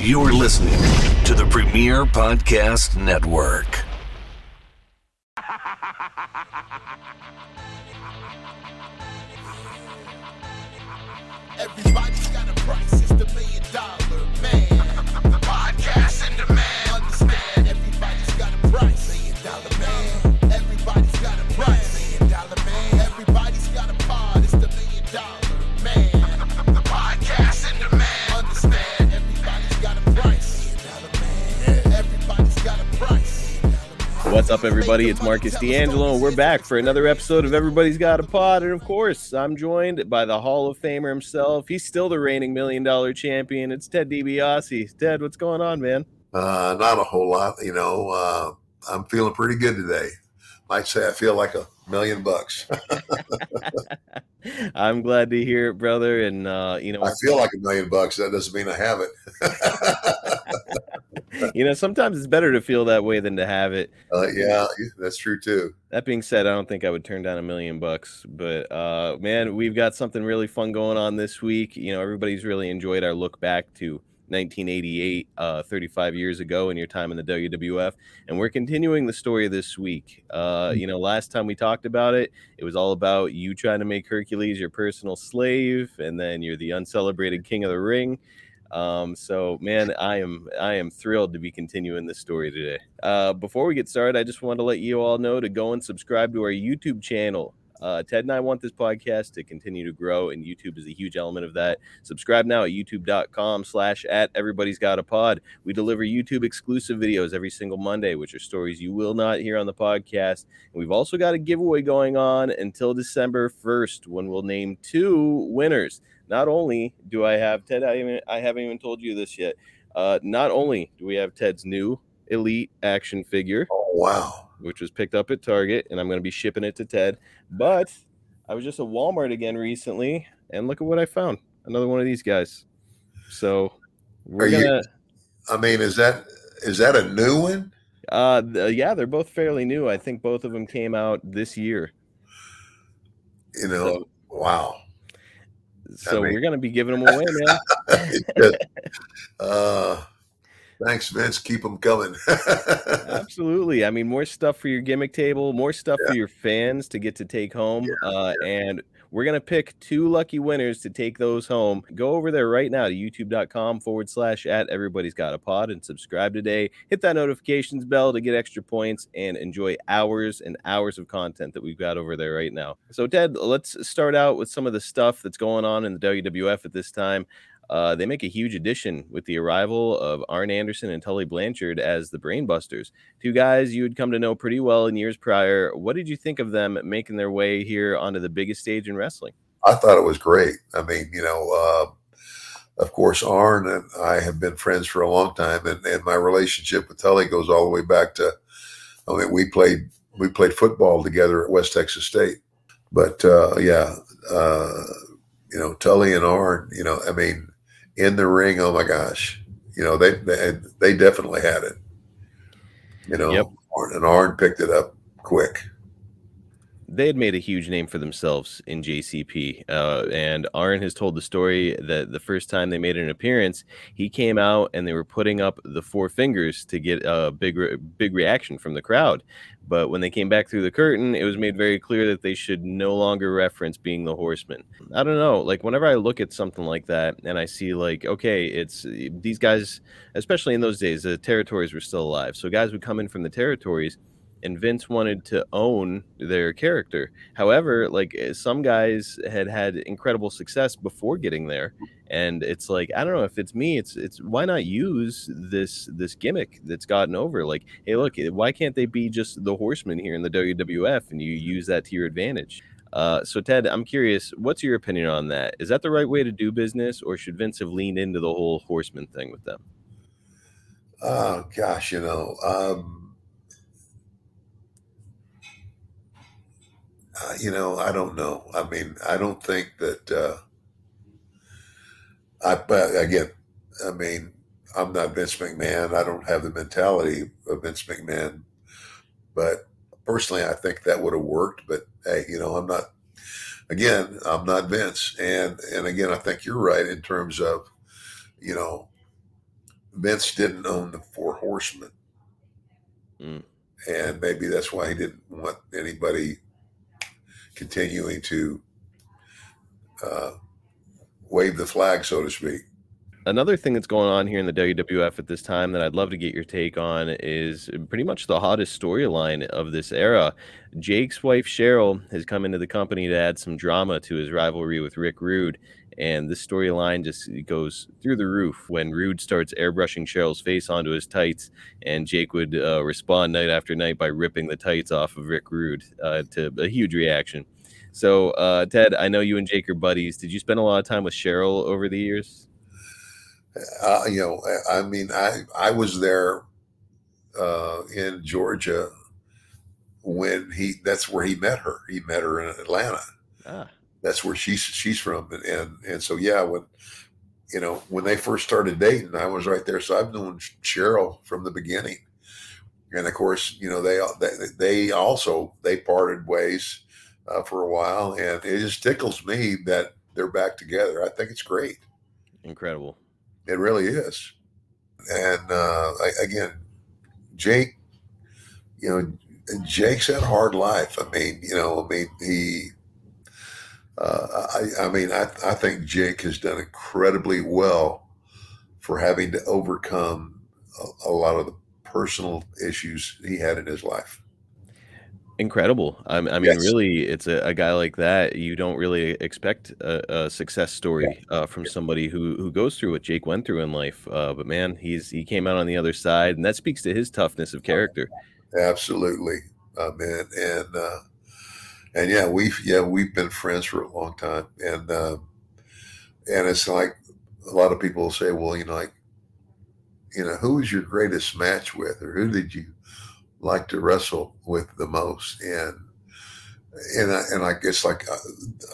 You're listening to the Premier Podcast Network. Everybody's got a price, it's the million dollar What's up, everybody? It's Marcus DeAngelo, and we're back for another episode of Everybody's Got a Pod. And of course, I'm joined by the Hall of Famer himself. He's still the reigning million dollar champion. It's Ted DiBiase. Ted, what's going on, man? Uh, not a whole lot, you know. Uh, I'm feeling pretty good today. Might say I feel like a million bucks. I'm glad to hear it, brother. And uh, you know, I feel like a million bucks. That doesn't mean I have it. you know, sometimes it's better to feel that way than to have it. uh, yeah, that's true too. That being said, I don't think I would turn down a million bucks, but uh, man, we've got something really fun going on this week. You know, everybody's really enjoyed our look back to 1988, uh, 35 years ago, in your time in the WWF, and we're continuing the story this week. Uh, you know, last time we talked about it, it was all about you trying to make Hercules your personal slave, and then you're the uncelebrated king of the ring. Um, so man, I am I am thrilled to be continuing this story today. Uh, before we get started, I just want to let you all know to go and subscribe to our YouTube channel. Uh, Ted and I want this podcast to continue to grow, and YouTube is a huge element of that. Subscribe now at youtube.com slash at everybody's got a pod. We deliver YouTube exclusive videos every single Monday, which are stories you will not hear on the podcast. And we've also got a giveaway going on until December 1st when we'll name two winners. Not only do I have Ted, I, even, I haven't even told you this yet. Uh, not only do we have Ted's new Elite action figure, Oh wow! which was picked up at Target, and I'm going to be shipping it to Ted. But I was just at Walmart again recently, and look at what I found. Another one of these guys. So we're Are you- gonna, I mean, is that is that a new one? uh, th- yeah, they're both fairly new. I think both of them came out this year. You know, So- wow. So mean- we're gonna be giving them away, man. Uh, thanks, Vince. Keep them coming. Absolutely. I mean, more stuff for your gimmick table, more stuff for your fans to get to take home. uh, And we're going to pick two lucky winners to take those home. Go over there right now to youtube.com forward slash at everybody's got a pod and subscribe today. Hit that notifications bell to get extra points and enjoy hours and hours of content that we've got over there right now. So, Ted, let's start out with some of the stuff that's going on in the WWF at this time. Uh, they make a huge addition with the arrival of Arn Anderson and Tully Blanchard as the Brainbusters. Two guys you had come to know pretty well in years prior. What did you think of them making their way here onto the biggest stage in wrestling? I thought it was great. I mean, you know, uh, of course, Arn and I have been friends for a long time, and, and my relationship with Tully goes all the way back to. I mean, we played we played football together at West Texas State, but uh, yeah, uh, you know, Tully and Arn. You know, I mean, in the ring, oh my gosh, you know, they they, they definitely had it. You know, Yep. And Arn picked it up quick. They had made a huge name for themselves in JCP. Uh, and Arn has told the story that the first time they made an appearance, he came out and they were putting up the four fingers to get a big, re- big reaction from the crowd. But when they came back through the curtain, it was made very clear that they should no longer reference being the horseman. I don't know. Like, whenever I look at something like that and I see, like, okay, it's these guys, especially in those days, the territories were still alive. So guys would come in from the territories and Vince wanted to own their character. However, like eh, some guys had had incredible success before getting there, and it's like I don't know if it's me. It's it's why not use this this gimmick that's gotten over? Like, hey, look, eh, why can't they be just the Horsemen here in the WWF, and you use that to your advantage? Uh, so Ted, I'm curious, what's your opinion on that? Is that the right way to do business, or should Vince have leaned into the whole Horseman thing with them? Oh gosh, you know, um, uh, you know, I don't know. I mean, I don't think that. Uh, I but again, I mean, I'm not Vince McMahon. I don't have the mentality of Vince McMahon. But personally, I think that would have worked. But hey, you know, I'm not. Again, I'm not Vince, and and again, I think you're right in terms of, you know, Vince didn't own the Four Horsemen, Mm. and maybe that's why he didn't want anybody continuing to uh, wave the flag, so to speak. Another thing that's going on here in the WWF at this time that I'd love to get your take on is pretty much the hottest storyline of this era. Jake's wife Cheryl has come into the company to add some drama to his rivalry with Rick Rude, and this storyline just goes through the roof when Rude starts airbrushing Cheryl's face onto his tights, and Jake would uh, respond night after night by ripping the tights off of Rick Rude uh, to a huge reaction. So, uh, Ted, I know you and Jake are buddies. Did you spend a lot of time with Cheryl over the years? Uh, you know, I I mean, I I was there uh, in Georgia when he. That's where he met her. He met her in Atlanta. Ah, That's where she's she's from, and and, and so yeah, when you know when they first started dating, I was right there. So I've known Cheryl from the beginning, and of course, you know they they, they also they parted ways uh, for a while, and it just tickles me that they're back together. I think it's great. incredible. It really is. And uh, I, again, Jake, you know, Jake's had a hard life. I mean, you know, I mean, he, uh, I, I mean, I, I think Jake has done incredibly well for having to overcome a, a lot of the personal issues he had in his life. Incredible. I, I mean, Yes. really, it's a, a guy like that. You don't really expect a, a success story uh, from somebody who who goes through what Jake went through in life. Uh, but man, he's he came out on the other side, and that speaks to his toughness of character. Absolutely, uh, man, and uh, and yeah, we've yeah we've been friends for a long time, and uh, and it's like a lot of people say, well, you know, like you know, who was your greatest match with, or who did you like to wrestle with the most, and and I, and I guess like uh,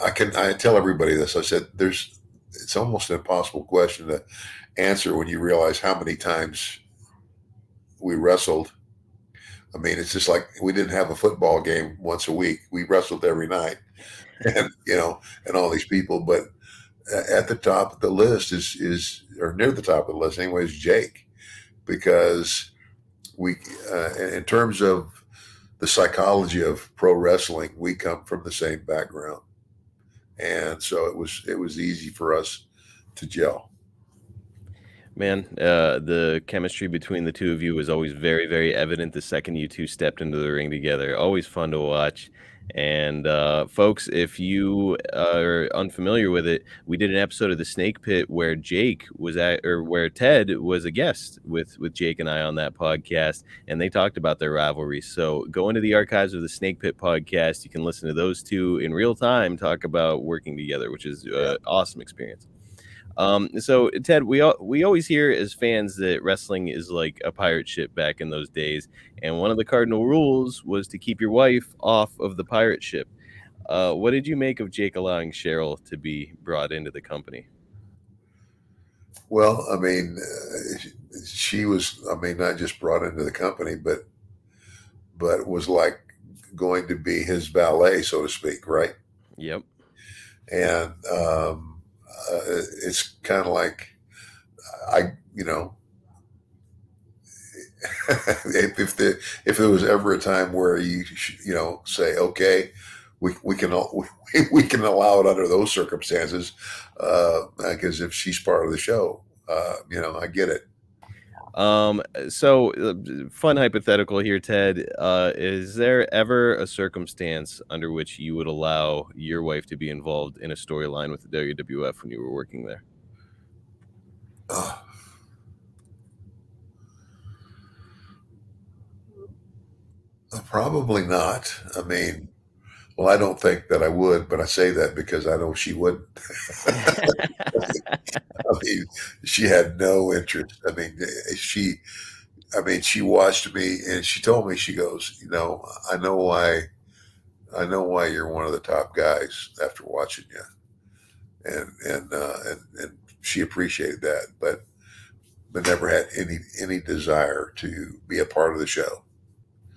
I can I tell everybody this. I said there's it's almost an impossible question to answer when you realize how many times we wrestled I mean, it's just like we didn't have a football game once a week. We wrestled every night, and you know, and all these people. But at the top of the list is is or near the top of the list anyway is Jake, because we, uh, in in terms of the psychology of pro wrestling, we come from the same background, and so it was it was easy for us to gel. Man, uh, the chemistry between the two of you was always very, very evident the second you two stepped into the ring together. Always fun to watch. And uh, folks, if you are unfamiliar with it, we did an episode of the Snake Pit where Jake was at, or where Ted was a guest with with Jake and I on that podcast, and they talked about their rivalry. So go into the archives of the Snake Pit podcast. You can listen to those two in real time talk about working together, which is an awesome experience. Um, so Ted, we al- we always hear as fans that wrestling is like a pirate ship back in those days, and one of the cardinal rules was to keep your wife off of the pirate ship. Uh, what did you make of Jake allowing Cheryl to be brought into the company? Well, I mean, uh, she was, I mean, not just brought into the company, but but was like going to be his valet, so to speak, right? Yep. And um, uh, it's kind of like I, you know, if if the if there was ever a time where you sh- you know say okay, we we can we, we can allow it under those circumstances, because if she's part of the show, uh, you know, I get it. Um, so uh, fun hypothetical here, Ted. Uh, is there ever a circumstance under which you would allow your wife to be involved in a storyline with the WWF when you were working there? Uh, probably not. I mean, well, I don't think that I would, but I say that because I know she wouldn't. I mean, she had no interest. I mean, she, I mean, she watched me and she told me, she goes, you know, I know why, I know why you're one of the top guys after watching you, and and uh, and and she appreciated that, but but never had any any desire to be a part of the show.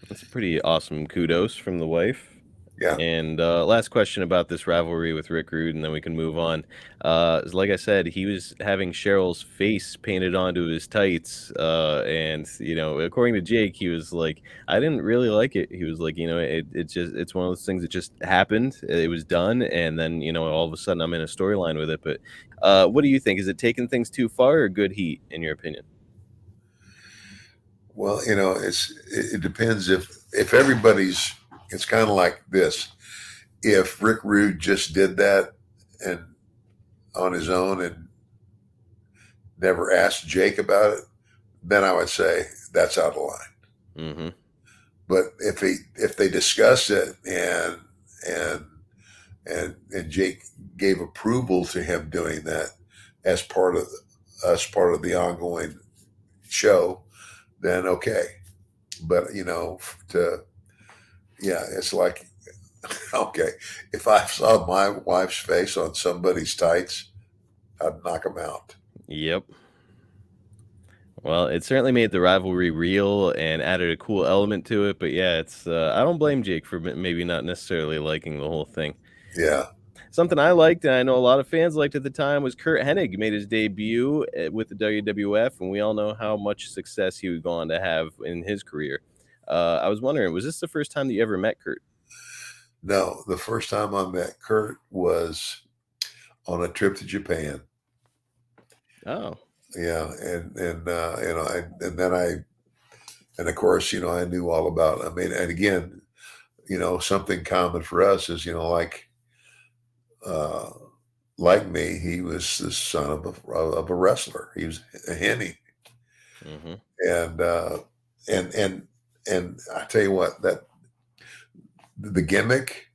That's pretty awesome kudos from the wife. Yeah. And uh, last question about this rivalry with Rick Rude, and then we can move on. Uh, like I said, he was having Cheryl's face painted onto his tights, uh, and you know, according to Jake, he was like, "I didn't really like it." He was like, "You know, it, it just it's one of those things that just happened. It was done, and then you know, all of a sudden, I'm in a storyline with it." But uh, what do you think? Is it taking things too far, or good heat, in your opinion? Well, you know, it's it, it depends if if everybody's. It's kind of like this. If Rick Rude just did that and on his own and never asked Jake about it, then I would say that's out of line. Mm-hmm. But if he if they discuss it and and and and Jake gave approval to him doing that as part of as part of the ongoing show, then okay. But you know, to yeah, it's like okay, if I saw my wife's face on somebody's tights, I'd knock them out. Yep. Well, it certainly made the rivalry real and added a cool element to it. But yeah, it's uh, I don't blame Jake for maybe not necessarily liking the whole thing. Yeah, Something I liked, and I know a lot of fans liked at the time, was Curt Hennig made his debut uh, with the WWF, and we all know how much success he would go on to have in his career. Uh, I was wondering, was this the first time that you ever met Curt? no, the first time I met Curt was on a trip to Japan. Oh, yeah and and uh you know and, and then i and of course you know i knew all about i mean and again you know something common for us is you know like uh like me he was the son of a of a wrestler he was a Hennig hmm and uh and and and i tell you what that the gimmick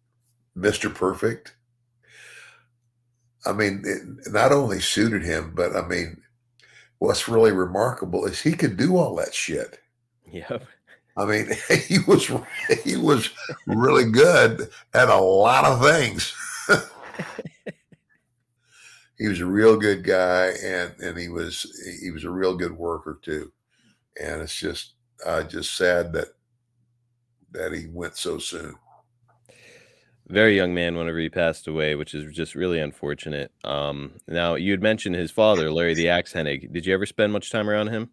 mr perfect i mean it not only suited him but i mean what's really remarkable is he could do all that shit. yep. I mean, he was he was really good at a lot of things. he was a real good guy, and and he was he was a real good worker too. And it's just uh, just sad that that he went so soon. Very young man whenever he passed away, which is just really unfortunate. Um, now you had mentioned his father, Larry the Axe Hennig. Did you ever spend much time around him?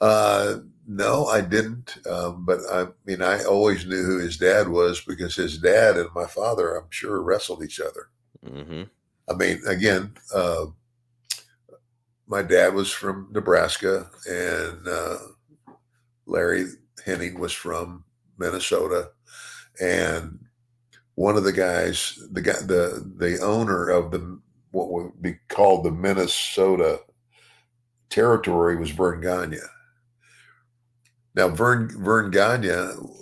Uh, no, I didn't. Um, but I mean, I always knew who his dad was because his dad and my father, I'm sure, wrestled each other. hmm I mean, again, uh, my dad was from Nebraska, and uh, Larry Hennig was from Minnesota, and one of the guys, the guy, the the owner of the what would be called the Minnesota territory was Verne Gagne. Now, Verne Verne Gagne,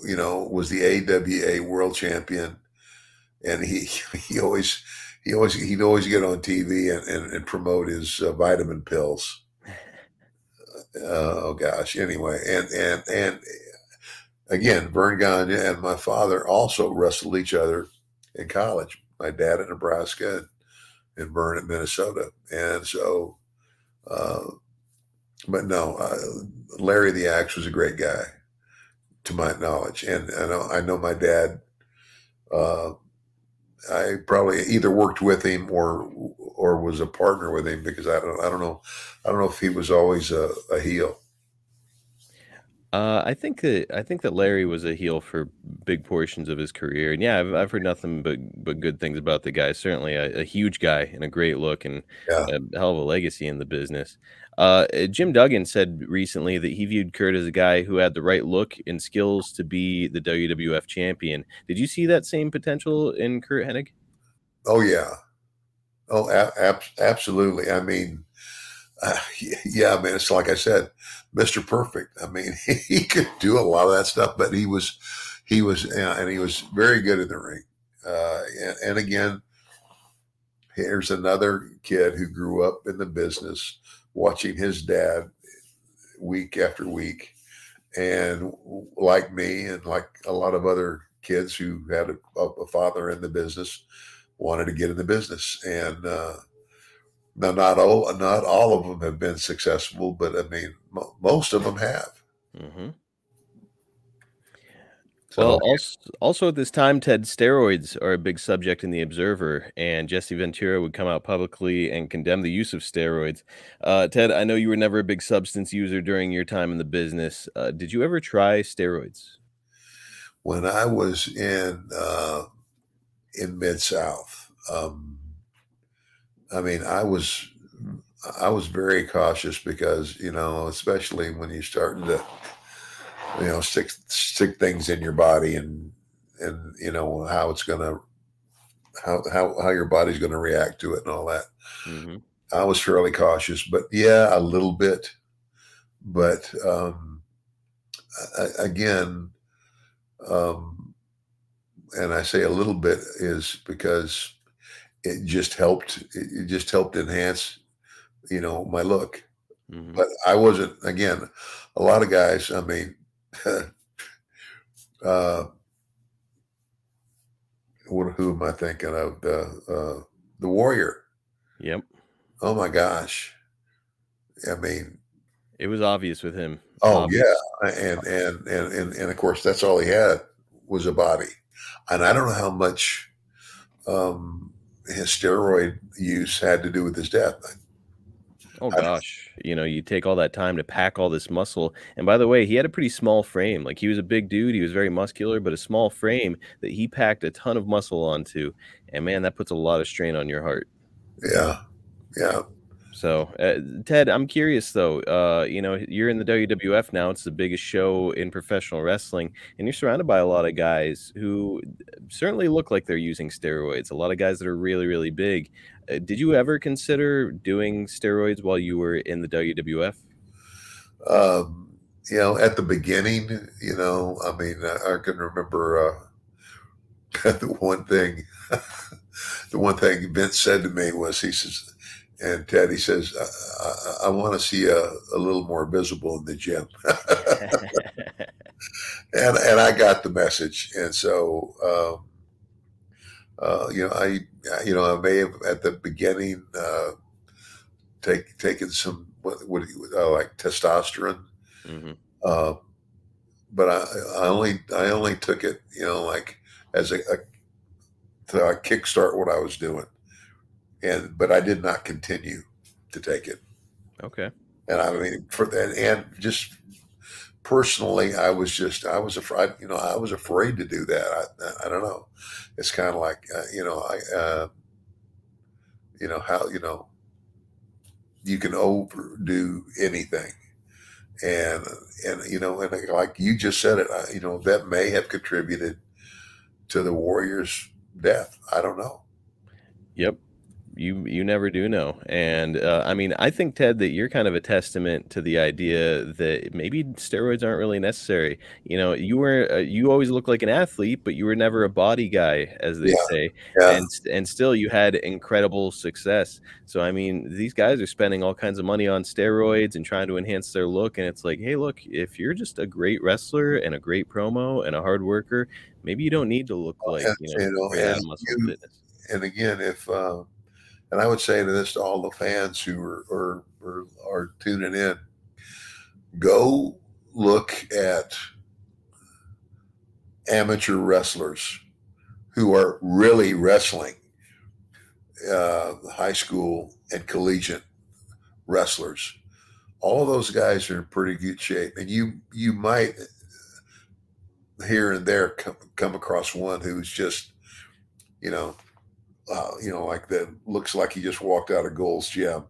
you know, was the AWA world champion, and he he always he always he'd always get on TV and, and, and promote his uh, vitamin pills. Oh gosh. Anyway, and and and again, Verne Gagne and my father also wrestled each other in college. My dad at Nebraska and, and Verne at Minnesota, and so. Uh, but no, uh, Larry the Axe was a great guy, to my knowledge, and I know I know my dad. Uh, I probably either worked with him or or was a partner with him because I don't I don't know I don't know if he was always a, a heel. Uh, I think that I think that Larry was a heel for big portions of his career, and yeah, I've, I've heard nothing but but good things about the guy. Certainly, a, a huge guy and a great look, and Yeah, a hell of a legacy in the business. Uh, Jim Duggan said recently that he viewed Curt as a guy who had the right look and skills to be the WWF champion. Did you see that same potential in Curt Hennig? oh yeah, oh ab- absolutely. I mean, uh, yeah, mean It's like I said, Mister Perfect. I mean, he could do a lot of that stuff, but he was he was and he was very good in the ring. Uh, and, and again, here's another kid who grew up in the business, watching his dad week after week, and like me, and like a lot of other kids who had a, a father in the business, wanted to get in the business. And uh, now, not all not all of them have been successful, but I mean, mo- most of them have. hmm So Well, also, also at this time, Ted, steroids are a big subject in the Observer, and Jesse Ventura would come out publicly and condemn the use of steroids. Uh, Ted, I know you were never a big substance user during your time in the business. Uh, did you ever try steroids? when I was in uh, in Mid South, um, I mean, I was I was very cautious because you know, especially when you're starting to you know stick stick things in your body and and you know how it's gonna how how how your body's gonna react to it and all that. hmm I was fairly cautious, but yeah, a little bit. But um, I, again, um, and I say a little bit is because it just helped. It, just helped enhance, you know, my look. hmm But I wasn't. Again, a lot of guys. I mean, uh, what? Who am I thinking of? The uh, the Warrior. Yep. Oh my gosh! I mean, It was obvious with him. Oh Obvious. yeah, and and and and and of course that's all he had was a body, and I don't know how much um, his steroid use had to do with his death. Oh gosh, you know, you take all that time to pack all this muscle. And by the way, he had a pretty small frame. Like he was a big dude, he was very muscular, but a small frame that he packed a ton of muscle onto. And man, that puts a lot of strain on your heart. Yeah, yeah, So, uh, Ted, I'm curious though. Uh, you know, you're in the WWF now. It's the biggest show in professional wrestling, and you're surrounded by a lot of guys who certainly look like they're using steroids. A lot of guys that are really, really big. Uh, did you ever consider doing steroids while you were in the WWF? um, you know, at the beginning, you know, I mean, I, I can remember uh, the one thing. the one thing Vince said to me was, he says, and Teddy says, I, I, I want to see a, a little more visible in the gym. and and I got the message, and so um, uh, you know, I you know I may have at the beginning uh, take taken some what, what uh, like testosterone, hmm uh, but I, I only I only took it you know like as a, a to uh, kickstart what I was doing, and but I did not continue to take it. Okay. And I mean, for that, and just personally, I was just, I was afraid, you know, I was afraid to do that. I, I don't know. It's kind of like, uh, you know, I, uh, you know, how, you know, you can overdo anything. And, and, you know, and like you just said it, I, you know, that may have contributed to the Warriors' death. I don't know. Yep. You you never do know. And uh, I mean, I think Ted that you're kind of a testament to the idea that maybe steroids aren't really necessary. You know, you were uh, you always look like an athlete, but you were never a body guy, as they Yeah. say. Yeah. And and still you had incredible success. So I mean, these guys are spending all kinds of money on steroids and trying to enhance their look. And it's like, hey, look, if you're just a great wrestler and a great promo and a hard worker, maybe you don't need to look like and, you know, you know, great out of and fitness. and again, if uh, and I would say to this to all the fans who are are, are, are tuning in, go look at amateur wrestlers who are really wrestling, uh, high school and collegiate wrestlers. All of those guys are in pretty good shape, and you you might here and there come, come across one who's just, you know, uh, you know, like that looks like he just walked out of Gold's Gym.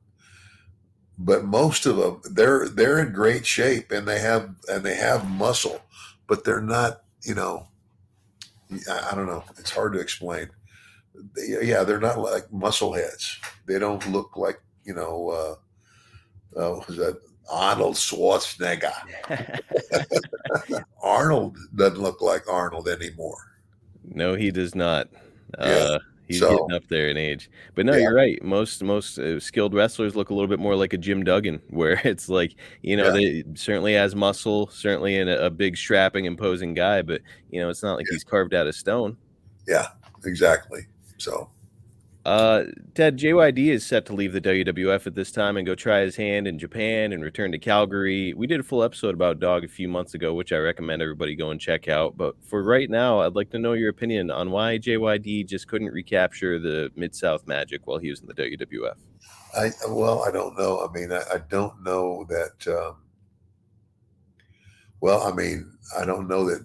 But most of them, they're they're in great shape and they have and they have muscle, but they're not, you know, I, I don't know. It's hard to explain. They- yeah, they're not like muscle heads. They don't look like you know, uh, uh, was that Arnold Schwarzenegger? Arnold doesn't look like Arnold anymore. No, he does not. Yeah, Uh, he's so- getting up there in age. But no, Yeah. you're right. Most most uh, skilled wrestlers look a little bit more like a Jim Duggan, where it's like you know they certainly has muscle, certainly in a, a big strapping, imposing guy, but you know it's not like Yeah. he's carved out of stone. Yeah, exactly. So Uh, Ted, JYD is set to leave the WWF at this time and go try his hand in Japan and return to Calgary. We did a full episode about Dog a few months ago, which I recommend everybody go and check out. But for right now, I'd like to know your opinion on why JYD just couldn't recapture the Mid South magic while he was in the WWF. I well, I don't know. I mean, I, I don't know that. Um, well, I mean, I don't know that.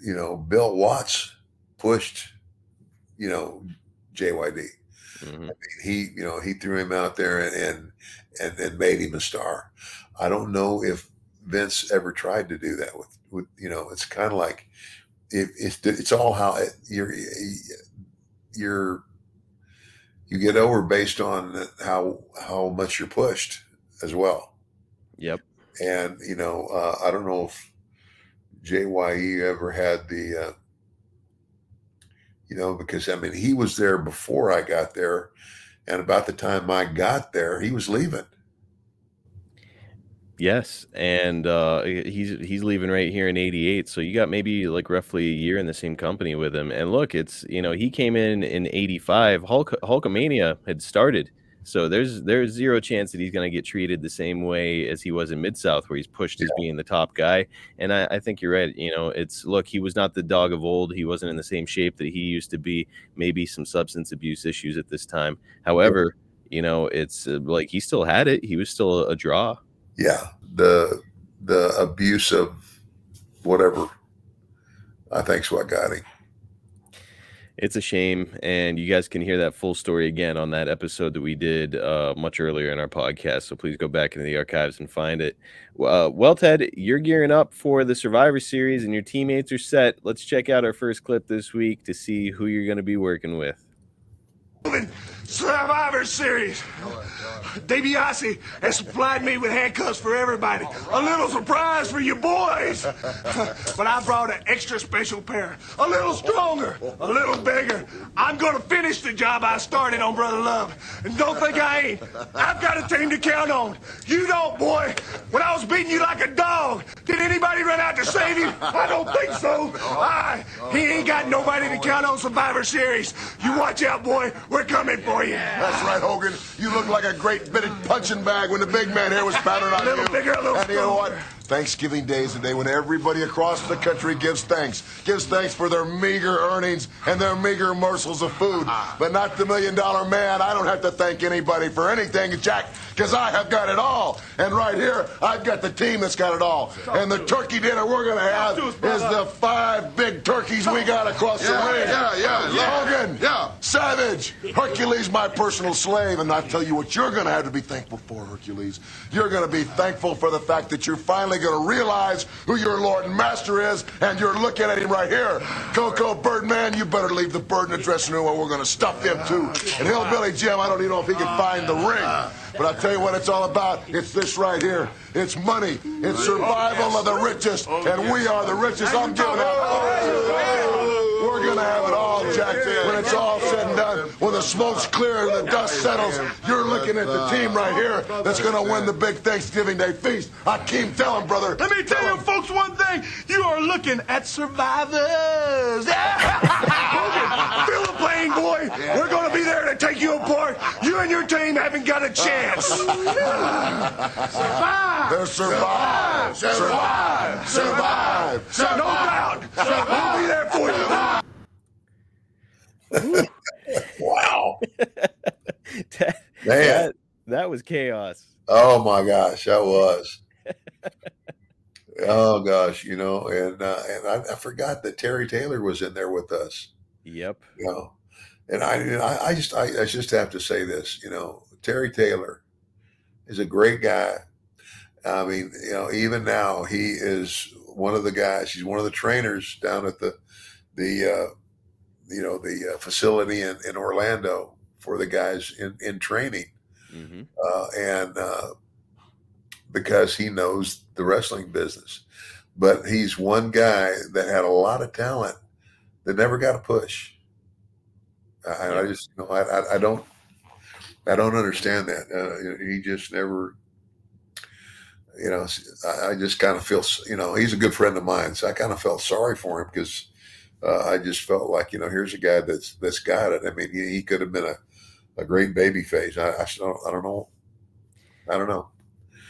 You know, Bill Watts pushed. You know, JYD. Mhm. I mean, he, you know, he threw him out there and and and, and made him a star. I don't know if Vince ever tried to do that with with you know. It's kind of like it, it's it's all how it, you're you're you get over based on how how much you're pushed as well. Yep. And you know, uh, I don't know if JYD ever had the, uh, you know, because I mean, he was there before I got there, and about the time I got there, he was leaving. Yes, and uh, he's he's leaving right here in '88. So you got maybe like roughly a year in the same company with him. And look, it's you know he came in in '85. Hulk Hulkamania had started, so there's there's zero chance that he's going to get treated the same way as he was in Mid South, where he's pushed as being the top guy. And I, I think you're right. You know, it's look, he was not the dog of old. He wasn't in the same shape that he used to be. Maybe some substance abuse issues at this time. However, you know, it's uh, like he still had it. He was still a draw. Yeah, the the abuse of whatever I think's what got him. It's a shame, and you guys can hear that full story again on that episode that we did uh, much earlier in our podcast. So please go back into the archives and find it. Uh, well, Ted, you're gearing up for the Survivor Series, and your teammates are set. Let's check out our first clip this week to see who you're going to be working with. Survivor Series. DiBiase has supplied me with handcuffs for everybody. A little surprise for you boys. but I brought an extra special pair. A little stronger, a little bigger. I'm gonna finish the job I started on Brother Love. And don't think I ain't. I've got a team to count on. You don't, boy. When I was beating you like a dog, did anybody run out to save you? I don't think so. I, he ain't got nobody to count on Survivor Series. You watch out, boy. We're coming for you. That's right, Hogan. You look like a great bitted punching bag when the big man here was battering on you. A little bigger, a little and you know what? Thanksgiving Day is the day when everybody across the country gives thanks. Gives thanks for their meager earnings and their meager morsels of food. Ah. But not the million dollar man. I don't have to thank anybody for anything, Jack, because I have got it all. And right here, I've got the team that's got it all. And the turkey dinner we're going to have us, is the five big turkeys we got across Yeah, the ring. yeah, yeah, yeah. Hogan. Yeah. Savage. Hercules, my personal slave. And I tell you what you're going to have to be thankful for, Hercules. You're going to be thankful for the fact that you're finally going to realize who your Lord and Master is, and you're looking at him right here. Koko Birdman, you better leave the bird in the dressing room or we're going to stuff him too. And Hillbilly Jim, I don't even know if he can find the ring. But I'll tell you what it's all about. It's this right here. It's money. It's survival of the richest. Oh, and we are the richest. I'm giving it. We're going to have it all, Jack. When it's all said and done, when the smoke's clear and the dust settles, you're looking at the team right here that's going to win the big Thanksgiving Day feast. I keep telling, brother. Let me tell you, folks, one thing. You are looking at survivors. Hogan, Feel boy. We're going to be there to take you apart. You and your team haven't got a chance. survive. They're survive. Survive. Survive. Survive. survive. No doubt. We'll be there for you. Wow, Ted, man! that, that was chaos. Oh my gosh, that was. oh gosh, you know, and uh, and I, I forgot that Terry Taylor was in there with us. Yep. You know, and I and I, I just I, I just have to say this. You know, Terry Taylor is a great guy. I mean, you know, even now he is one of the guys. He's one of the trainers down at the the uh, you know the uh, facility in, in Orlando for the guys in, in training, hmm uh, and uh, because he knows the wrestling business. But he's one guy that had a lot of talent that never got a push. I, I just, you know, I, I, I don't, I don't understand that. Uh, he just never, you know, I, I just kind of feel, you know, he's a good friend of mine, so I kind of felt sorry for him because uh, I just felt like you know here's a guy that's that's got it. I mean, he, he could have been a, a great baby face. I, I, don't, I don't know. I don't know.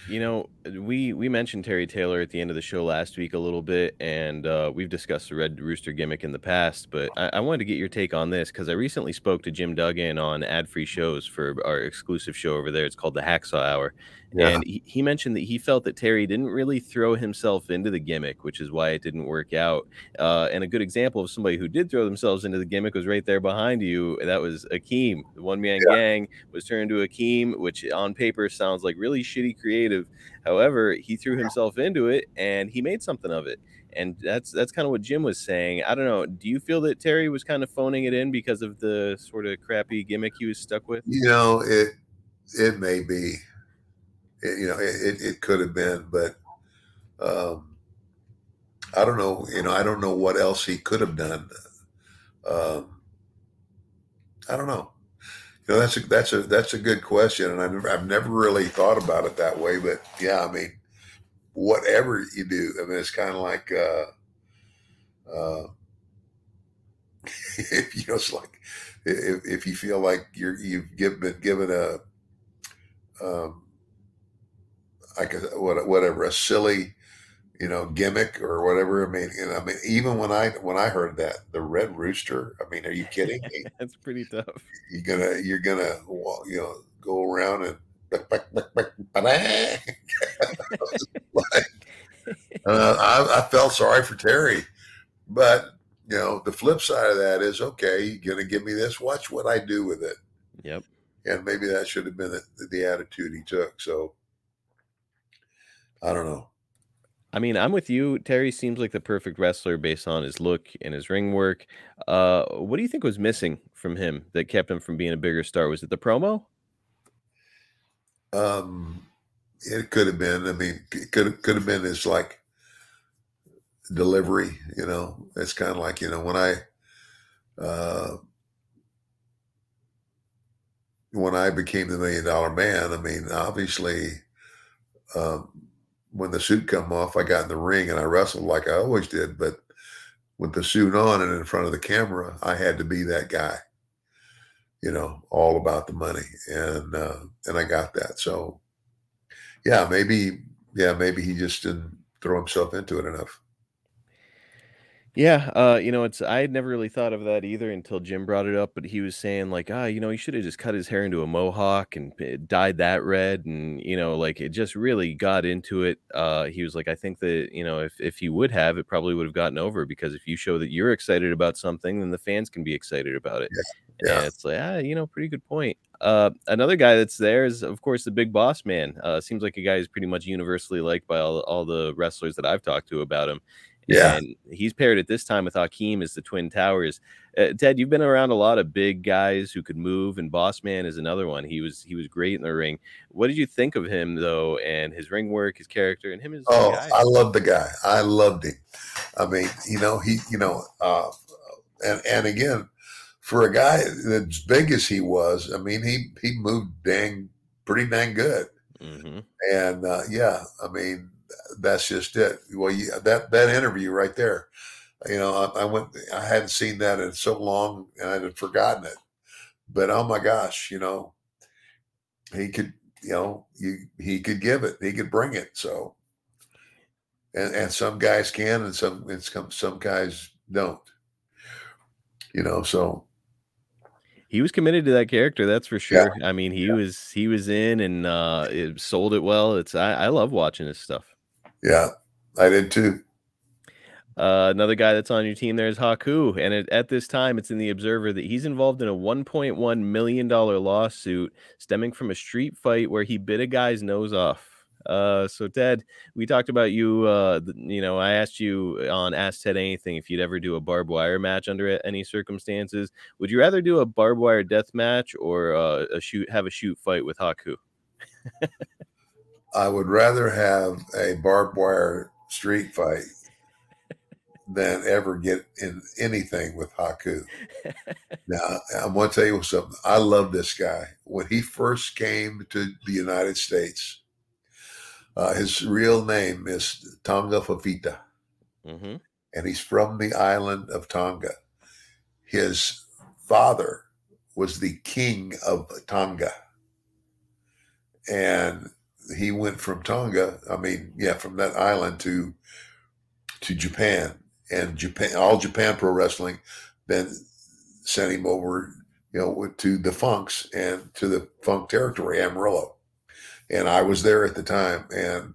You know, we we mentioned Terry Taylor at the end of the show last week a little bit, and uh, we've discussed the Red Rooster gimmick in the past. But I, I wanted to get your take on this because I recently spoke to Jim Duggan on ad-free shows for our exclusive show over there. It's called the Hacksaw Hour, Yeah. and he, he mentioned that he felt that Terry didn't really throw himself into the gimmick, which is why it didn't work out. Uh, and a good example of somebody who did throw themselves into the gimmick was right there behind you. That was Akeem. The one man Yeah. gang was turned to Akeem, which on paper sounds like really shitty creative. However, he threw himself into it and he made something of it. And that's that's kind of what Jim was saying. I don't know. Do you feel that Terry was kind of phoning it in because of the sort of crappy gimmick he was stuck with? You know, it it may be, It- you know, it, it, could have been, but um, I don't know. You know, I don't know what else he could have done. Um, I don't know. You know, that's a that's a that's a good question, and I've never, I've never really thought about it that way. But yeah, I mean, whatever you do, I mean, it's kind of like, uh, uh, if you know, it's like if, if you feel like you're you've give, been given a um, like a what- whatever a silly you know gimmick or whatever. I mean, and I mean, even when I when I heard that the Red Rooster, I mean, are you kidding me? That's pretty tough. you're gonna you're gonna you know go around and like uh, I, I felt sorry for Terry, but you know the flip side of that is okay. You're gonna give me this. Watch what I do with it, Yep. and maybe that should have been the, the attitude he took. So I don't know. I mean, I'm with you. Terry seems like the perfect wrestler based on his look and his ring work. Uh, what do you think was missing from him that kept him from being a bigger star? Was it the promo? Um, it could have been. I mean, it could could have been his like delivery. You know, it's kind of like you know when I uh, when I became the million dollar man. I mean, obviously, um, when the suit come off, I got in the ring and I wrestled like I always did. But with the suit on and in front of the camera, I had to be that guy. You know, all about the money, and uh, and I got that. So, yeah, maybe, yeah, maybe he just didn't throw himself into it enough. Yeah, uh, you know, it's I had never really thought of that either until Jim brought it up, but he was saying like, ah, you know, he should have just cut his hair into a mohawk and p- dyed that red, and you know, like it just really got into it. Uh, he was like, I think that you know, if if he would have, it probably would have gotten over because if you show that you're excited about something, then the fans can be excited about it. Yeah. And it's like, ah, you know, pretty good point. Uh, another guy that's there is, of course, the big boss man. Uh, seems like a guy who's pretty much universally liked by all, all the wrestlers that I've talked to about him. Yeah. And he's paired at this time with Akeem as the Twin Towers. Uh, Ted, you've been around a lot of big guys who could move, and Boss Man is another one. He was he was great in the ring. What did you think of him though, and his ring work, his character, and him as a Oh. I love the guy. I loved him. I mean, you know, he, you know, uh, and and again, for a guy as big as he was, I mean, he he moved dang pretty dang good. hmm And uh, yeah, I mean, that's just it. Well, you, that that interview right there, you know, I, I went, I hadn't seen that in so long, and I had forgotten it. But oh my gosh, you know, he could, you know, you he could give it, he could bring it. So, and and some guys can, and some and some some guys don't. You know, so He was committed to that character, that's for sure. I mean, he Yeah. was he was in and uh, it sold it well. It's I, I love watching his stuff. Yeah, I did too. Uh, another guy that's on your team there is Haku, and at, at this time, it's in the Observer that he's involved in a 1.1 million dollar lawsuit stemming from a street fight where he bit a guy's nose off. Uh, so Ted, we talked about you. Uh, you know, I asked you on Ask Ted Anything if you'd ever do a barbed wire match under any circumstances. Would you rather do a barbed wire death match or uh, a shoot have a shoot fight with Haku? I would rather have a barbed wire street fight than ever get in anything with Haku. now, I'm going to tell you something. I love this guy. When he first came to the United States, uh, his real name is Tonga Fifita. hmm and he's from the island of Tonga. His father was the king of Tonga. And he went from Tonga, I mean, yeah, from that island to to Japan. And Japan all Japan Pro Wrestling then sent him over, you know, to the Funks and to the Funk territory, Amarillo. And I was there at the time and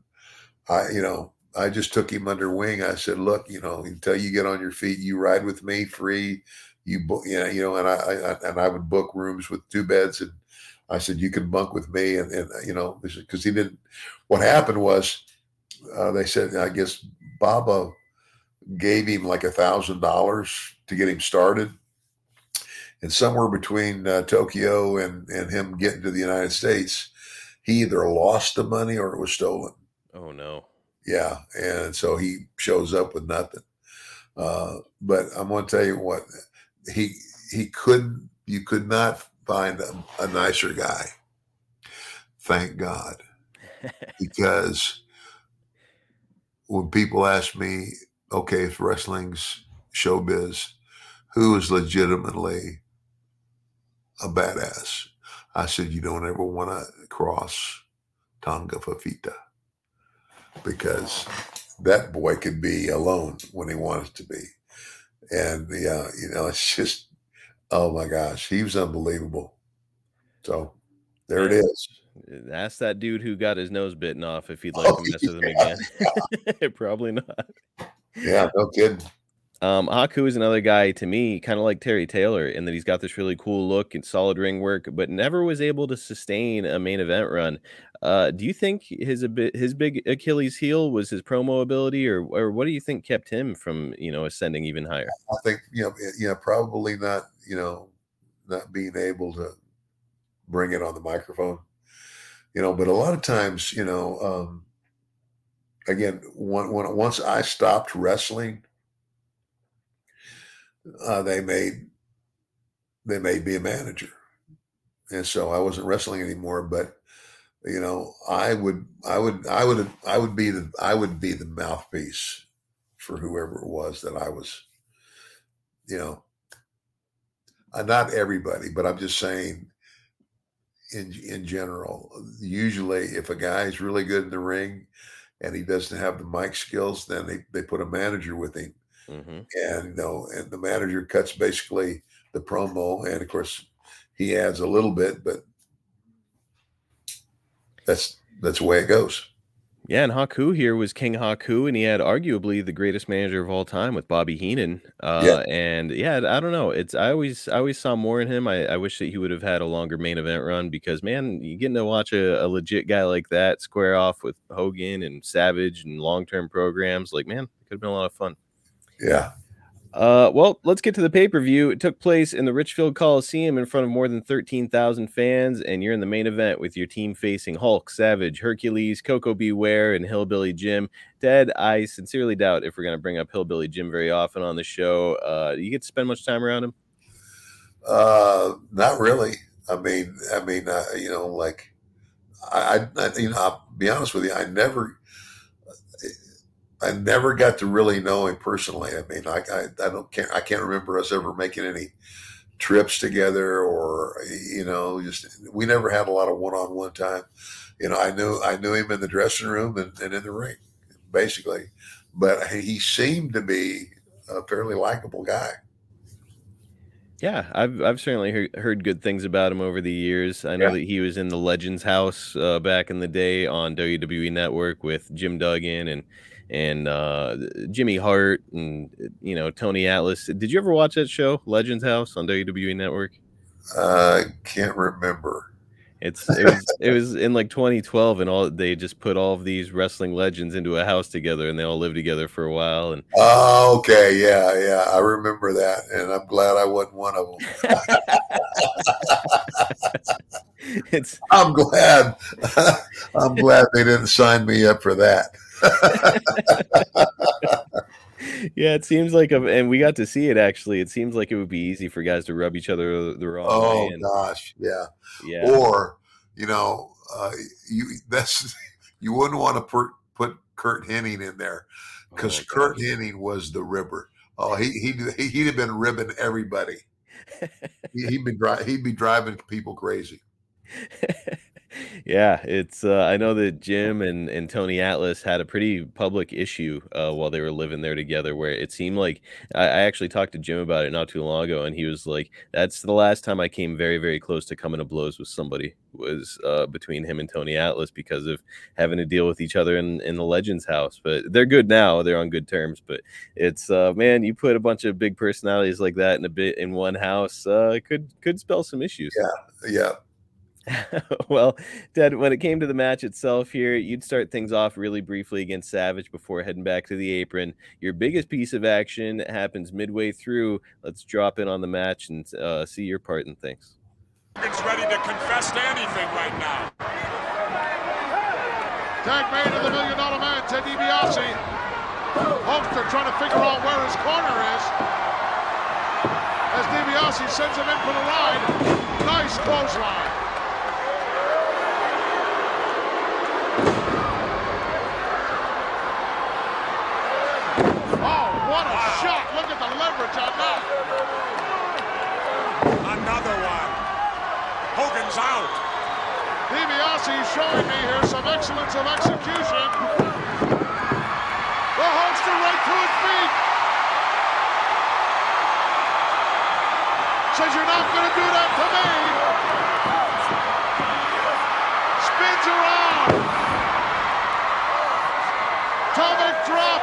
I, you know, I just took him under wing. I said, look, you know, until you get on your feet, you ride with me free. You book, you know, you know, and I, I and I would book rooms with two beds, and I said you can bunk with me, and, and you know, because he didn't. What happened was, uh, they said, I guess Baba gave him like a thousand dollars to get him started, and somewhere between uh, Tokyo and and him getting to the United States, he either lost the money or it was stolen. Oh no. Yeah, and so he shows up with nothing. Uh, but I'm going to tell you what he he couldn't. You could not find a, a nicer guy. Thank God, because when people ask me, okay, if wrestling's showbiz, who is legitimately a badass? I said, you don't ever want to cross Tonga Fifita because that boy could be alone when he wants to be. And yeah, you know, it's just oh my gosh, he was unbelievable. So there it is. Ask that dude who got his nose bitten off if he'd like Oh, to mess with him again. Probably not. Yeah, no kidding. Um, Haku is another guy to me, kind of like Terry Taylor, in that he's got this really cool look and solid ring work, but never was able to sustain a main event run. Uh, do you think his a bit his big Achilles heel was his promo ability, or or what do you think kept him from you know ascending even higher? I think you know, eh, yeah, probably not, you know, not being able to bring it on the microphone, you know. But a lot of times, you know, um, again, once I stopped wrestling, uh, they made they made me a manager, and so I wasn't wrestling anymore. But you know, I would, I would, I would, I would be the, I would be the mouthpiece for whoever it was that I was, you know, uh, not everybody, but I'm just saying in in general. Usually, if a guy's really good in the ring and he doesn't have the mic skills, then they, they put a manager with him, hmm and you know, and the manager cuts basically the promo, and of course, he adds a little bit, but that's that's the way it goes. Yeah, and Haku here was King Haku, and he had arguably the greatest manager of all time with Bobby Heenan. Uh, Yeah. and yeah, I don't know. It's I always I always saw more in him. I, I wish that he would have had a longer main event run because man, you getting to watch a, a legit guy like that square off with Hogan and Savage and long term programs, like man, it could have been a lot of fun. Yeah, Uh, well, let's get to the pay per view. It took place in the Richfield Coliseum in front of more than 13,000 fans, and you're in the main event with your team facing Hulk, Savage, Hercules, Koko B. Ware, and Hillbilly Jim. Ted, I sincerely doubt if we're going to bring up Hillbilly Jim very often on the show. Uh, do you get to spend much time around him? uh, not really. I mean, I mean, uh, you know, like I, I, I- you know, I'll be honest with you, I never, I never got to really know him personally. I mean, I, I, I don't can't, I can't remember us ever making any trips together or you know, just we never had a lot of one-on-one time. You know, I knew I knew him in the dressing room and, and in the ring, basically. But he seemed to be a fairly likable guy. Yeah, I've I've certainly heard, heard good things about him over the years. I know Yeah. that he was in the Legends House uh, back in the day on WWE Network with Jim Duggan and and uh, Jimmy Hart and you know Tony Atlas. Did you ever watch that show, Legends House, on WWE Network? I can't remember. It's it was it was in like 2012, and all they just put all of these wrestling legends into a house together, and they all lived together for a while. And Oh, okay, yeah, yeah, I remember that, and I'm glad I wasn't one of them. it's I'm glad. I'm glad they didn't sign me up for that. Yeah, it seems like a, and we got to see it actually. It seems like it would be easy for guys to rub each other the wrong Oh way. And, gosh, yeah. yeah, Or you know, uh, you that's you wouldn't want to put put Curt Hennig in there because Oh, Curt gosh. Hennig was the ribber. Oh, he he he'd have been ribbing everybody. He- He'd be dri- he'd be driving people crazy. yeah, it's. Uh, I know that Jim and, and Tony Atlas had a pretty public issue uh, while they were living there together, where it seemed like I, I actually talked to Jim about it not too long ago, and he was like, "That's the last time I came very, very close to coming to blows with somebody was uh, between him and Tony Atlas because of having to deal with each other in, in the Legends house. But they're good now; they're on good terms. But it's uh, man, you put a bunch of big personalities like that in a bit in one house, uh, it could could spell some issues. Yeah, yeah, well, Ted, when it came to the match itself here, you'd start things off really briefly against Savage before heading back to the apron. Your biggest piece of action happens midway through. Let's drop in on the match and uh, see your part in things. Hogan's ready to confess to anything right now. Tag made of the million dollar man, Ted DiBiase. Hulkster trying to figure out where his corner is. As DiBiase sends him in for the ride. Nice clothesline. Oh, what a shot. Look at the leverage on that. Another one. Hogan's out. DiBiase showing me here some excellence of execution. The Hulkster right to his feet. Says you're not going to do that to me. Spins around. Atomic drop.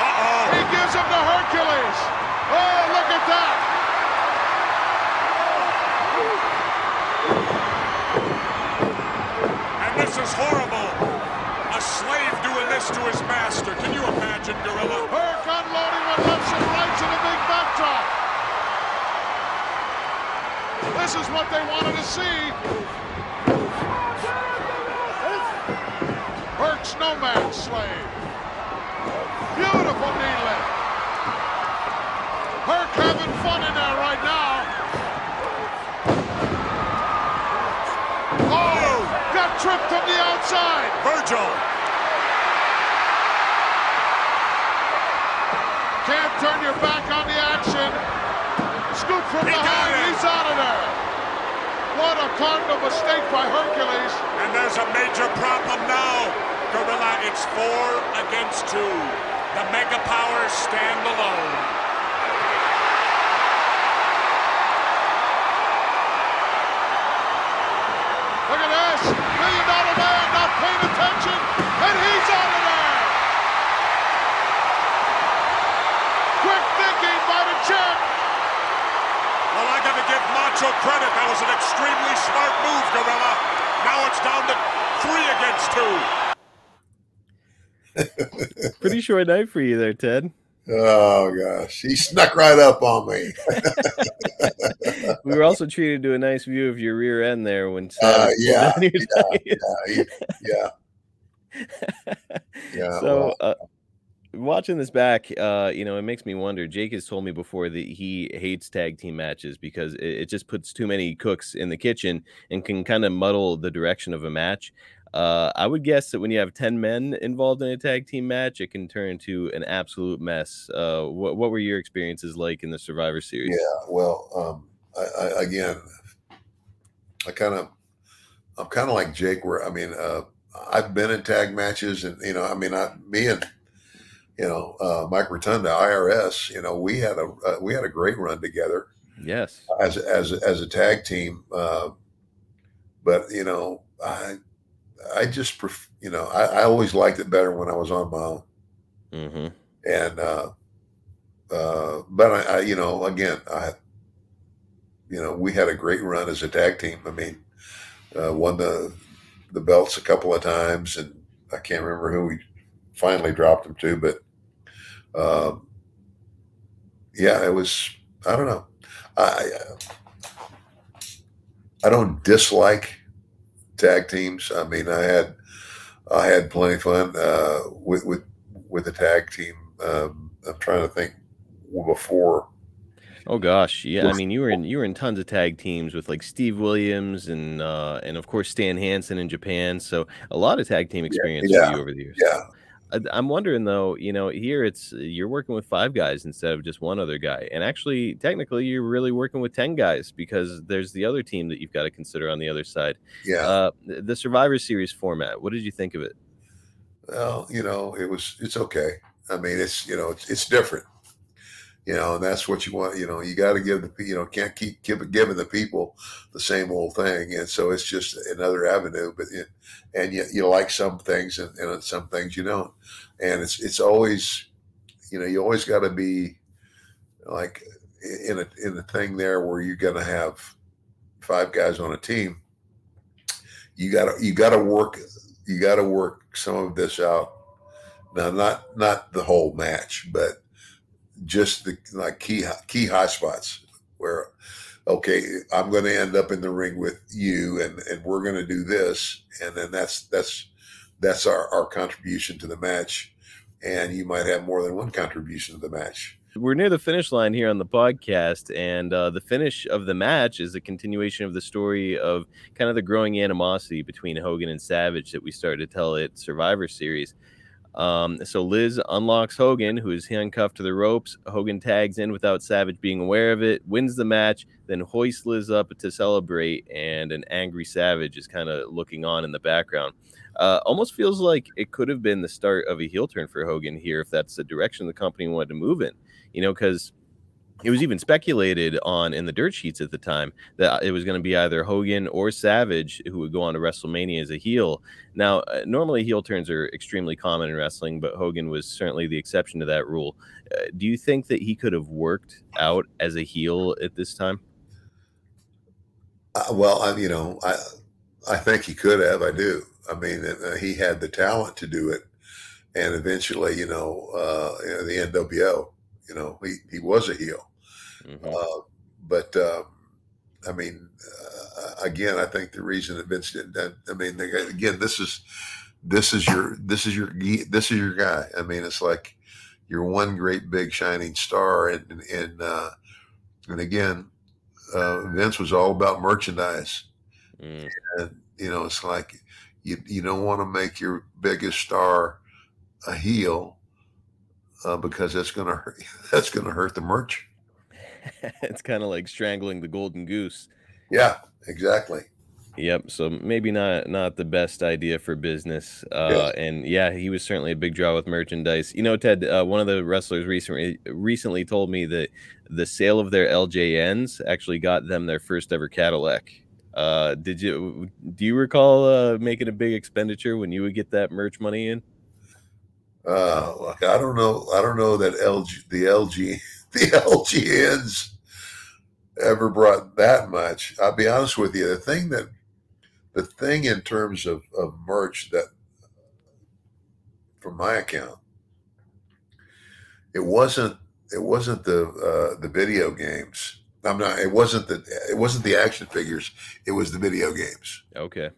Uh-oh. He gives him to Hercules. Oh, look at that. And this is horrible. A slave to his master. Can you imagine, Gorilla? Herc unloading with lefts and rights in a big backdrop. This is what they wanted to see. Herc's no man's slave. Beautiful knee lift. Herc having fun in there right now. Oh, got tripped from the outside. Virgil. Your back on the action. Scoop from He behind. He's out of there. What a cardinal mistake by Hercules. And there's a major problem now. Gorilla, it's four against two. The Mega Powers stand alone. Look at this. Million dollar man not paying attention. And he's out of there. Quick thinking by the champ. Well, I gotta give Macho credit. That was an extremely smart move, Gorilla. Now it's down to three against two. Pretty short night for you there, Ted. Oh gosh, he snuck right up on me. We were also treated to a nice view of your rear end there when Uh, Savage yeah, yeah, yeah, yeah, yeah. so well, uh, watching this back uh you know it makes me wonder jake has told me before that he hates tag team matches because it, it just puts too many cooks in the kitchen and can kind of muddle the direction of a match uh i would guess that when you have 10 men involved in a tag team match it can turn into an absolute mess uh what, what were your experiences like in the survivor series yeah. Well, um, I, I, again, I kind of, I'm kind of like Jake. Where I mean, uh, I've been in tag matches, and you know, I mean, I, me and you know, uh, Mike Rotunda, IRS. You know, we had a uh, we had a great run together. yes as as as a tag team. Uh, but you know, I I just pref- you know I, I always liked it better when I was on my own. hmm And uh, uh, but I, I you know again I you know we had a great run as a tag team. I mean, uh, won the the belts a couple of times, and I can't remember who we finally dropped them to, but um, yeah, it was. I don't know. I I don't dislike tag teams. I mean, I had I had plenty of fun uh, with with with the tag team. Um, I'm trying to think before. Oh gosh, yeah. I mean, you were in you were in tons of tag teams with like Steve Williams and uh, and of course Stan Hansen in Japan. So a lot of tag team experience yeah, for you over the years. Yeah. I'm wondering though, you know, here it's you're working with five guys instead of just one other guy, and actually, technically, you're really working with ten guys because there's the other team that you've got to consider on the other side. Yeah. Uh, the Survivor Series format. What did you think of it? Well, you know, it was it's okay. I mean, it's you know, it's, it's different. You know, and that's what you want. You know, you got to give the you know can't keep give, giving the people the same old thing, and so it's just another avenue. But it, and you, you like some things, and, and some things you don't. And it's it's always, you know, you always got to be like in a in a thing there where you're going to have five guys on a team. You got to you got to work you got to work some of this out. Now, not not the whole match, but just the like key key high spots where, okay, I'm going to end up in the ring with you, and and we're going to do this, and then that's that's that's our our contribution to the match, and you might have more than one contribution to the match. We're near the finish line here on the podcast, and uh, the finish of the match is a continuation of the story of kind of the growing animosity between Hogan and Savage that we started to tell at Survivor Series. Um, so Liz unlocks Hogan, who is handcuffed to the ropes. Hogan tags in without Savage being aware of it, wins the match, then hoists Liz up to celebrate, and an angry Savage is kind of looking on in the background. Uh, almost feels like it could have been the start of a heel turn for Hogan here if that's the direction the company wanted to move in you know, because it was even speculated on in the dirt sheets at the time that it was going to be either Hogan or Savage who would go on to WrestleMania as a heel. Now, uh, normally heel turns are extremely common in wrestling, but Hogan was certainly the exception to that rule. Uh, do you think that he could have worked out as a heel at this time? Uh, well, I, you know, I I think he could have. I do. I mean, uh, he had the talent to do it, and eventually, you know, uh, you know, the NWO, you know, he he was a heel. Mhm. Uh, but um, I mean, uh, again, I think the reason that Vince did that. I mean, they, again, this is this is your this is your this is your guy. I mean, it's like you're one great big shining star, and and uh, and again, uh, Vince was all about merchandise, Mm. and you know, it's like you you don't want to make your biggest star a heel uh, because that's gonna hurt, that's gonna hurt the merch. it's kind of like strangling the golden goose. Yeah, exactly. Yep. So maybe not not the best idea for business. Uh, and yeah, he was certainly a big draw with merchandise. You know, Ted, uh, one of the wrestlers recently recently told me that the sale of their LJNs actually got them their first ever Cadillac. Uh, did you do you recall uh, making a big expenditure when you would get that merch money in? Uh, like I don't know, I don't know that LG, the LG, the LJNs ever brought that much. I'll be honest with you. The thing that, the thing in terms of, of merch that, from my account, it wasn't, it wasn't the, uh, the video games. I'm not, it wasn't the, it wasn't the action figures. It was the video games. Okay.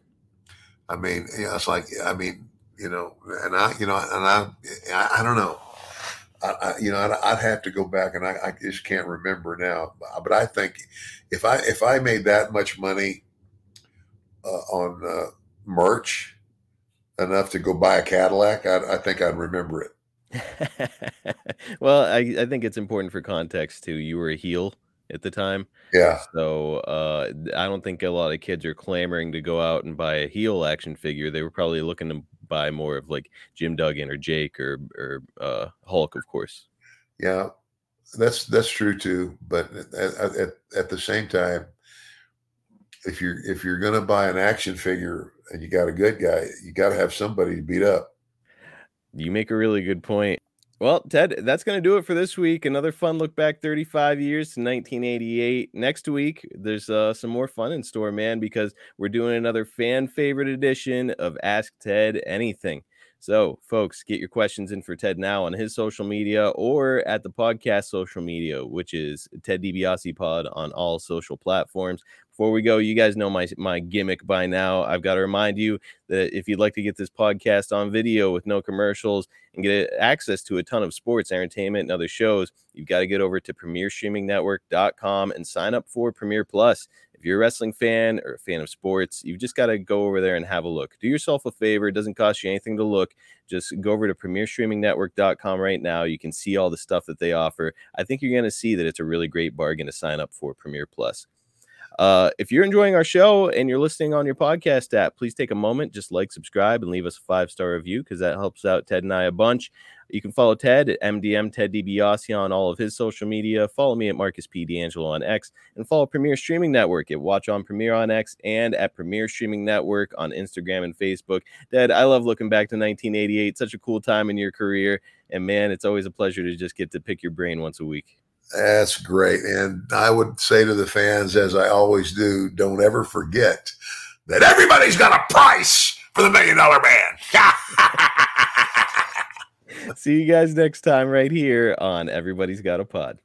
I mean, you know, it's like, I mean, you know, and I, you know, and I, I, I don't know. I, I, you know, I'd, I'd have to go back, and I, I just can't remember now. But I think if I if I made that much money uh, on uh, merch enough to go buy a Cadillac, I, I think I'd remember it. well, I, I think it's important for context too. You were a heel at the time. Yeah, So uh, I don't think a lot of kids are clamoring to go out and buy a heel action figure. They were probably looking to buy more of like Jim Duggan or Jake or or uh, Hulk, of course. yeah, that's that's true too. But at, at, at the same time, if you're if you're gonna buy an action figure and you got a good guy, you got to have somebody to beat up. You make a really good point. Well, Ted, that's going to do it for this week. Another fun look back 35 years to 1988. Next week, there's uh, some more fun in store, man, because we're doing another fan favorite edition of Ask Ted Anything. So, folks, get your questions in for Ted now on his social media or at the podcast social media, which is Ted DiBiase Pod on all social platforms. Before we go, you guys know my my gimmick by now. I've got to remind you that if you'd like to get this podcast on video with no commercials and get access to a ton of sports, entertainment, and other shows, you've got to get over to premierstreamingnetwork.com and sign up for Premier Plus if you're a wrestling fan or a fan of sports, you've just got to go over there and have a look. Do yourself a favor. It doesn't cost you anything to look. Just go over to premierstreamingnetwork.com right now. You can see all the stuff that they offer. I think you're going to see that it's a really great bargain to sign up for Premier Plus. Uh, if you're enjoying our show and you're listening on your podcast app, please take a moment, just like, subscribe, and leave us a five star review because that helps out Ted and I a bunch. You can follow Ted at MDM Ted DiBiase on all of his social media. Follow me at Marcus P. DeAngelo on X and follow Premier Streaming Network at Watch on Premier on X and at Premier Streaming Network on Instagram and Facebook. Ted, I love looking back to 1988. Such a cool time in your career. And man, it's always a pleasure to just get to pick your brain once a week. That's great. And I would say to the fans, as I always do, don't ever forget that everybody's got a price for the million dollar man. See you guys next time right here on Everybody's Got a Pod.